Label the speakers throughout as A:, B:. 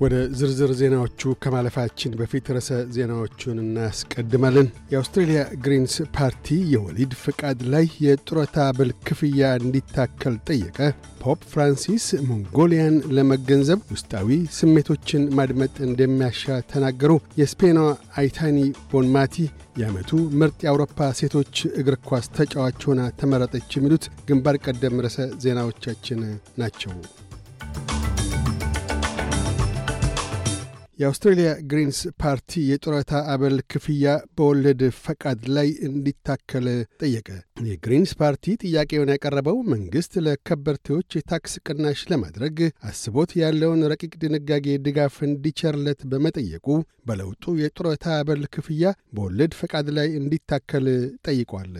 A: ወደ ዝርዝር ዜናዎቹ ከማለፋችን በፊት ርዕሰ ዜናዎቹን እናስቀድማለን። የአውስትሬልያ ግሪንስ ፓርቲ የወሊድ ፍቃድ ላይ የጡረታ አበል ክፍያ እንዲታከል ጠየቀ። ፖፕ ፍራንሲስ ሞንጎሊያን ለመገንዘብ ውስጣዊ ስሜቶችን ማድመጥ እንደሚያሻ ተናገሩ። የስፔኗ አይታና ቦንማቲ የዓመቱ ምርጥ የአውሮፓ ሴቶች እግር ኳስ ተጫዋች ሆና ተመረጠች። የሚሉት ግንባር ቀደም ርዕሰ ዜናዎቻችን ናቸው። የአውስትሬልያ ግሪንስ ፓርቲ የጡረታ አበል ክፍያ በወሊድ ፈቃድ ላይ እንዲታከል ጠየቀ። የግሪንስ ፓርቲ ጥያቄውን ያቀረበው መንግሥት ለከበርቴዎች የታክስ ቅናሽ ለማድረግ አስቦት ያለውን ረቂቅ ድንጋጌ ድጋፍ እንዲቸርለት በመጠየቁ በለውጡ የጡረታ አበል ክፍያ በወሊድ ፈቃድ ላይ እንዲታከል ጠይቋል።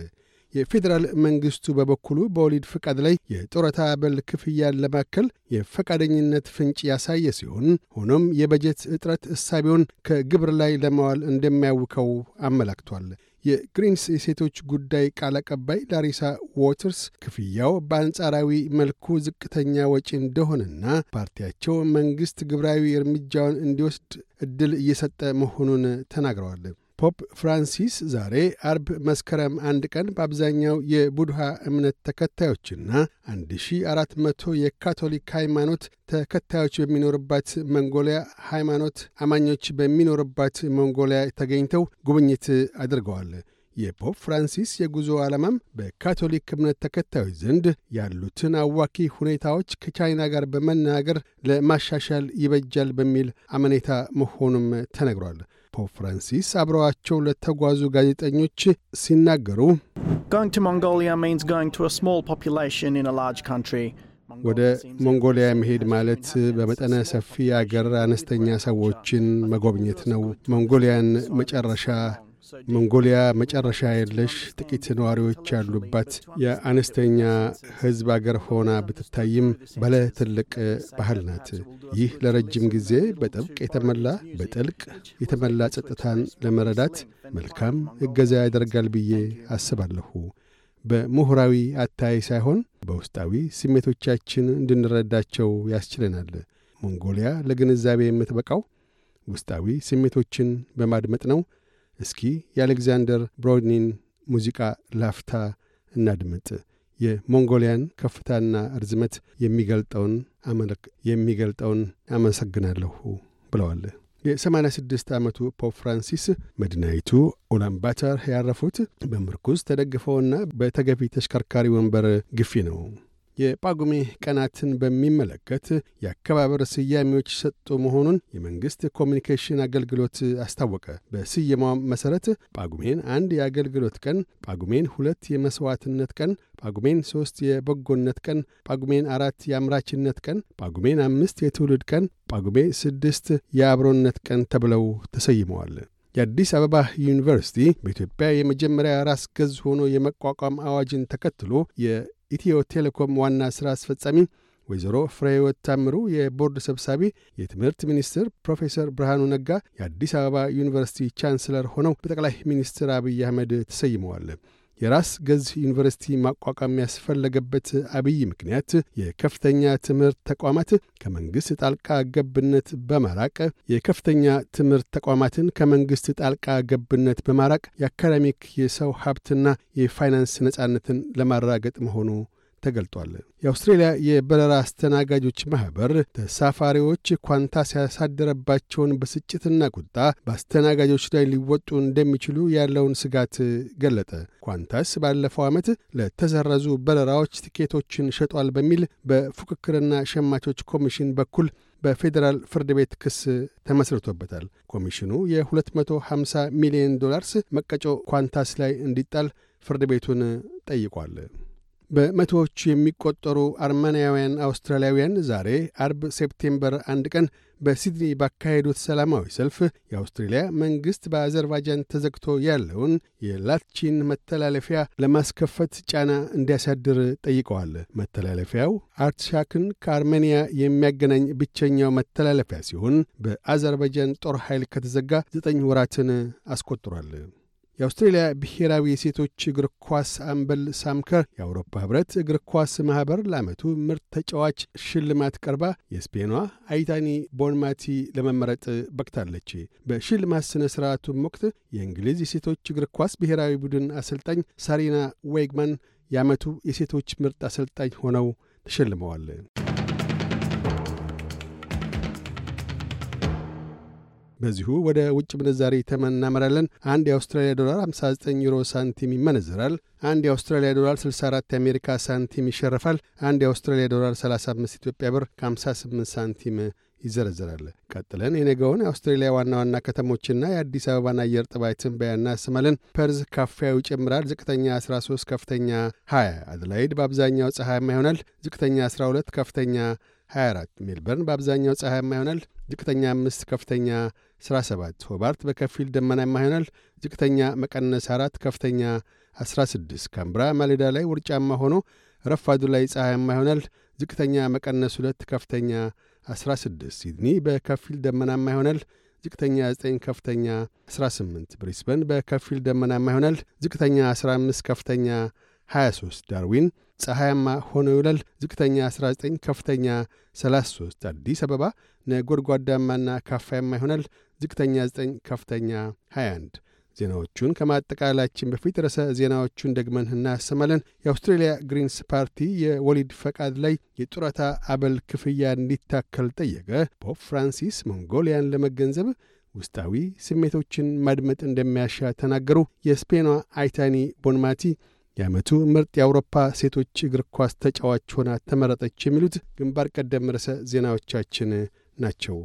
A: የፌዴራል መንግሥቱ በበኩሉ በወሊድ ፈቃድ ላይ የጡረታ አበል ክፍያን ለማከል የፈቃደኝነት ፍንጭ ያሳየ ሲሆን ሆኖም የበጀት እጥረት እሳቤውን ከግብር ላይ ለማዋል እንደሚያውከው አመላክቷል። የግሪንስ የሴቶች ጉዳይ ቃል አቀባይ ላሪሳ ዎተርስ ክፍያው በአንጻራዊ መልኩ ዝቅተኛ ወጪ እንደሆነና ፓርቲያቸው መንግሥት ግብራዊ እርምጃውን እንዲወስድ ዕድል እየሰጠ መሆኑን ተናግረዋል። ፖፕ ፍራንሲስ ዛሬ አርብ መስከረም አንድ ቀን በአብዛኛው የቡድሃ እምነት ተከታዮችና 1400 የካቶሊክ ሃይማኖት ተከታዮች በሚኖርባት መንጎሊያ ሃይማኖት አማኞች በሚኖርባት መንጎሊያ ተገኝተው ጉብኝት አድርገዋል። የፖፕ ፍራንሲስ የጉዞ ዓላማም በካቶሊክ እምነት ተከታዮች ዘንድ ያሉትን አዋኪ ሁኔታዎች ከቻይና ጋር በመናገር ለማሻሻል ይበጃል በሚል አመኔታ መሆኑም ተነግሯል። ፖፕ ፍራንሲስ አብረዋቸው ለተጓዙ ጋዜጠኞች ሲናገሩ ወደ ሞንጎሊያ መሄድ ማለት በመጠነ ሰፊ አገር አነስተኛ ሰዎችን መጎብኘት ነው። ሞንጎሊያን መጨረሻ ሞንጎሊያ መጨረሻ የለሽ ጥቂት ነዋሪዎች ያሉባት የአነስተኛ ሕዝብ አገር ሆና ብትታይም ባለ ትልቅ ባህል ናት። ይህ ለረጅም ጊዜ በጥብቅ የተመላ በጥልቅ የተመላ ጸጥታን ለመረዳት መልካም እገዛ ያደርጋል ብዬ አስባለሁ። በምሁራዊ አታይ ሳይሆን በውስጣዊ ስሜቶቻችን እንድንረዳቸው ያስችለናል። ሞንጎሊያ ለግንዛቤ የምትበቃው ውስጣዊ ስሜቶችን በማድመጥ ነው። እስኪ የአሌክዛንደር ብሮድኒን ሙዚቃ ላፍታ እናድምጥ። የሞንጎሊያን ከፍታና ርዝመት የሚገልጠውን አመለክ የሚገልጠውን አመሰግናለሁ ብለዋል። የ86 ዓመቱ ፖፕ ፍራንሲስ መዲናይቱ ኡላምባተር ያረፉት በምርኩዝ ተደግፈውና በተገፊ ተሽከርካሪ ወንበር ግፊ ነው። የጳጉሜ ቀናትን በሚመለከት የአከባበር ስያሜዎች ሰጡ መሆኑን የመንግሥት ኮሚኒኬሽን አገልግሎት አስታወቀ። በስየማው መሠረት ጳጉሜን አንድ የአገልግሎት ቀን፣ ጳጉሜን ሁለት የመሥዋዕትነት ቀን፣ ጳጉሜን ሦስት የበጎነት ቀን፣ ጳጉሜን አራት የአምራችነት ቀን፣ ጳጉሜን አምስት የትውልድ ቀን፣ ጳጉሜ ስድስት የአብሮነት ቀን ተብለው ተሰይመዋል። የአዲስ አበባ ዩኒቨርሲቲ በኢትዮጵያ የመጀመሪያ ራስ ገዝ ሆኖ የመቋቋም አዋጅን ተከትሎ የኢትዮ ቴሌኮም ዋና ሥራ አስፈጻሚ ወይዘሮ ፍሬሕይወት ታምሩ፣ የቦርድ ሰብሳቢ የትምህርት ሚኒስትር ፕሮፌሰር ብርሃኑ ነጋ የአዲስ አበባ ዩኒቨርሲቲ ቻንስለር ሆነው በጠቅላይ ሚኒስትር አብይ አህመድ ተሰይመዋል። የራስ ገዝ ዩኒቨርሲቲ ማቋቋም ያስፈለገበት አብይ ምክንያት የከፍተኛ ትምህርት ተቋማት ከመንግሥት ጣልቃ ገብነት በማራቅ የከፍተኛ ትምህርት ተቋማትን ከመንግሥት ጣልቃ ገብነት በማራቅ የአካዳሚክ የሰው ሀብትና የፋይናንስ ነጻነትን ለማራገጥ መሆኑ ተገልጧል። የአውስትሬልያ የበረራ አስተናጋጆች ማኅበር ተሳፋሪዎች ኳንታስ ያሳደረባቸውን ብስጭትና ቁጣ በአስተናጋጆች ላይ ሊወጡ እንደሚችሉ ያለውን ስጋት ገለጠ። ኳንታስ ባለፈው ዓመት ለተሰረዙ በረራዎች ቲኬቶችን ሸጧል በሚል በፉክክርና ሸማቾች ኮሚሽን በኩል በፌዴራል ፍርድ ቤት ክስ ተመስርቶበታል። ኮሚሽኑ የ250 ሚሊዮን ዶላርስ መቀጮ ኳንታስ ላይ እንዲጣል ፍርድ ቤቱን ጠይቋል። በመቶዎቹ የሚቆጠሩ አርመናውያን አውስትራሊያውያን ዛሬ አርብ ሴፕቴምበር አንድ ቀን በሲድኒ ባካሄዱት ሰላማዊ ሰልፍ የአውስትሬልያ መንግሥት በአዘርባይጃን ተዘግቶ ያለውን የላቺን መተላለፊያ ለማስከፈት ጫና እንዲያሳድር ጠይቀዋል። መተላለፊያው አርትሳክን ከአርሜንያ የሚያገናኝ ብቸኛው መተላለፊያ ሲሆን በአዘርባይጃን ጦር ኃይል ከተዘጋ ዘጠኝ ወራትን አስቆጥሯል። የአውስትሬልያ ብሔራዊ የሴቶች እግር ኳስ አምበል ሳምከር የአውሮፓ ኅብረት እግር ኳስ ማኅበር ለዓመቱ ምርጥ ተጫዋች ሽልማት ቀርባ የስፔኗ አይታኒ ቦንማቲ ለመመረጥ በቅታለች። በሽልማት ሥነ ሥርዓቱም ወቅት የእንግሊዝ የሴቶች እግር ኳስ ብሔራዊ ቡድን አሰልጣኝ ሳሪና ዌግማን የዓመቱ የሴቶች ምርጥ አሰልጣኝ ሆነው ተሸልመዋል። በዚሁ ወደ ውጭ ምንዛሪ ተመን እናመራለን። አንድ የአውስትራሊያ ዶላር 59 ዩሮ ሳንቲም ይመነዝራል። አንድ የአውስትራሊያ ዶላር 64 የአሜሪካ ሳንቲም ይሸርፋል። አንድ የአውስትራሊያ ዶላር 35 ኢትዮጵያ ብር ከ58 ሳንቲም ይዘረዘራል። ቀጥለን የነገውን የአውስትሬሊያ ዋና ዋና ከተሞችና የአዲስ አበባን አየር ጠባይ ትንበያ እናሰማለን። ፐርዝ ካፊያው ይጨምራል። ዝቅተኛ 13፣ ከፍተኛ 20። አድላይድ በአብዛኛው ፀሐያማ ይሆናል። ዝቅተኛ 12፣ ከፍተኛ 24። ሜልበርን በአብዛኛው ፀሐያማ ይሆናል። ዝቅተኛ 5፣ ከፍተኛ 17። ሆባርት በከፊል ደመናማ ይሆናል። ዝቅተኛ መቀነስ 4፣ ከፍተኛ 16። ካንብራ ማለዳ ላይ ውርጫማ ሆኖ ረፋዱ ላይ ፀሐያማ ይሆናል። ዝቅተኛ መቀነስ 2፣ ከፍተኛ 16። ሲድኒ በከፊል ደመናማ ይሆናል። ዝቅተኛ 9 ከፍተኛ 18። ብሪስበን በከፊል ደመናማ ይሆናል። ዝቅተኛ 15 ከፍተኛ 23። ዳርዊን ፀሐያማ ሆኖ ይውላል። ዝቅተኛ 19 ከፍተኛ 33። አዲስ አበባ ነጎድጓዳማና ካፊያማ ይሆናል። ዝቅተኛ 9 ከፍተኛ 21። ዜናዎቹን ከማጠቃለላችን በፊት ርዕሰ ዜናዎቹን ደግመን እናሰማለን። የአውስትሬልያ ግሪንስ ፓርቲ የወሊድ ፈቃድ ላይ የጡረታ አበል ክፍያ እንዲታከል ጠየቀ። ፖፕ ፍራንሲስ ሞንጎሊያን ለመገንዘብ ውስጣዊ ስሜቶችን ማድመጥ እንደሚያሻ ተናገሩ። የስፔኗ አይታኒ ቦንማቲ የዓመቱ ምርጥ የአውሮፓ ሴቶች እግር ኳስ ተጫዋች ሆና ተመረጠች። የሚሉት ግንባር ቀደም ርዕሰ ዜናዎቻችን ናቸው።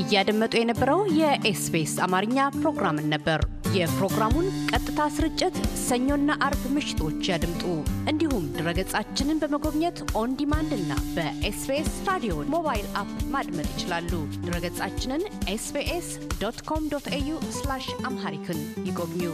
B: እያደመጡ የነበረው የኤስቢኤስ አማርኛ ፕሮግራምን ነበር። የፕሮግራሙን ቀጥታ ስርጭት ሰኞና አርብ ምሽቶች ያድምጡ። እንዲሁም ድረገጻችንን በመጎብኘት on demand እና በኤስቢኤስ ራዲዮ mobile app ማድመጥ ይችላሉ። ድረገጻችንን ኤስቢኤስ ዶት ኮም ዶት ኤዩ አምሃሪክን ይጎብኙ።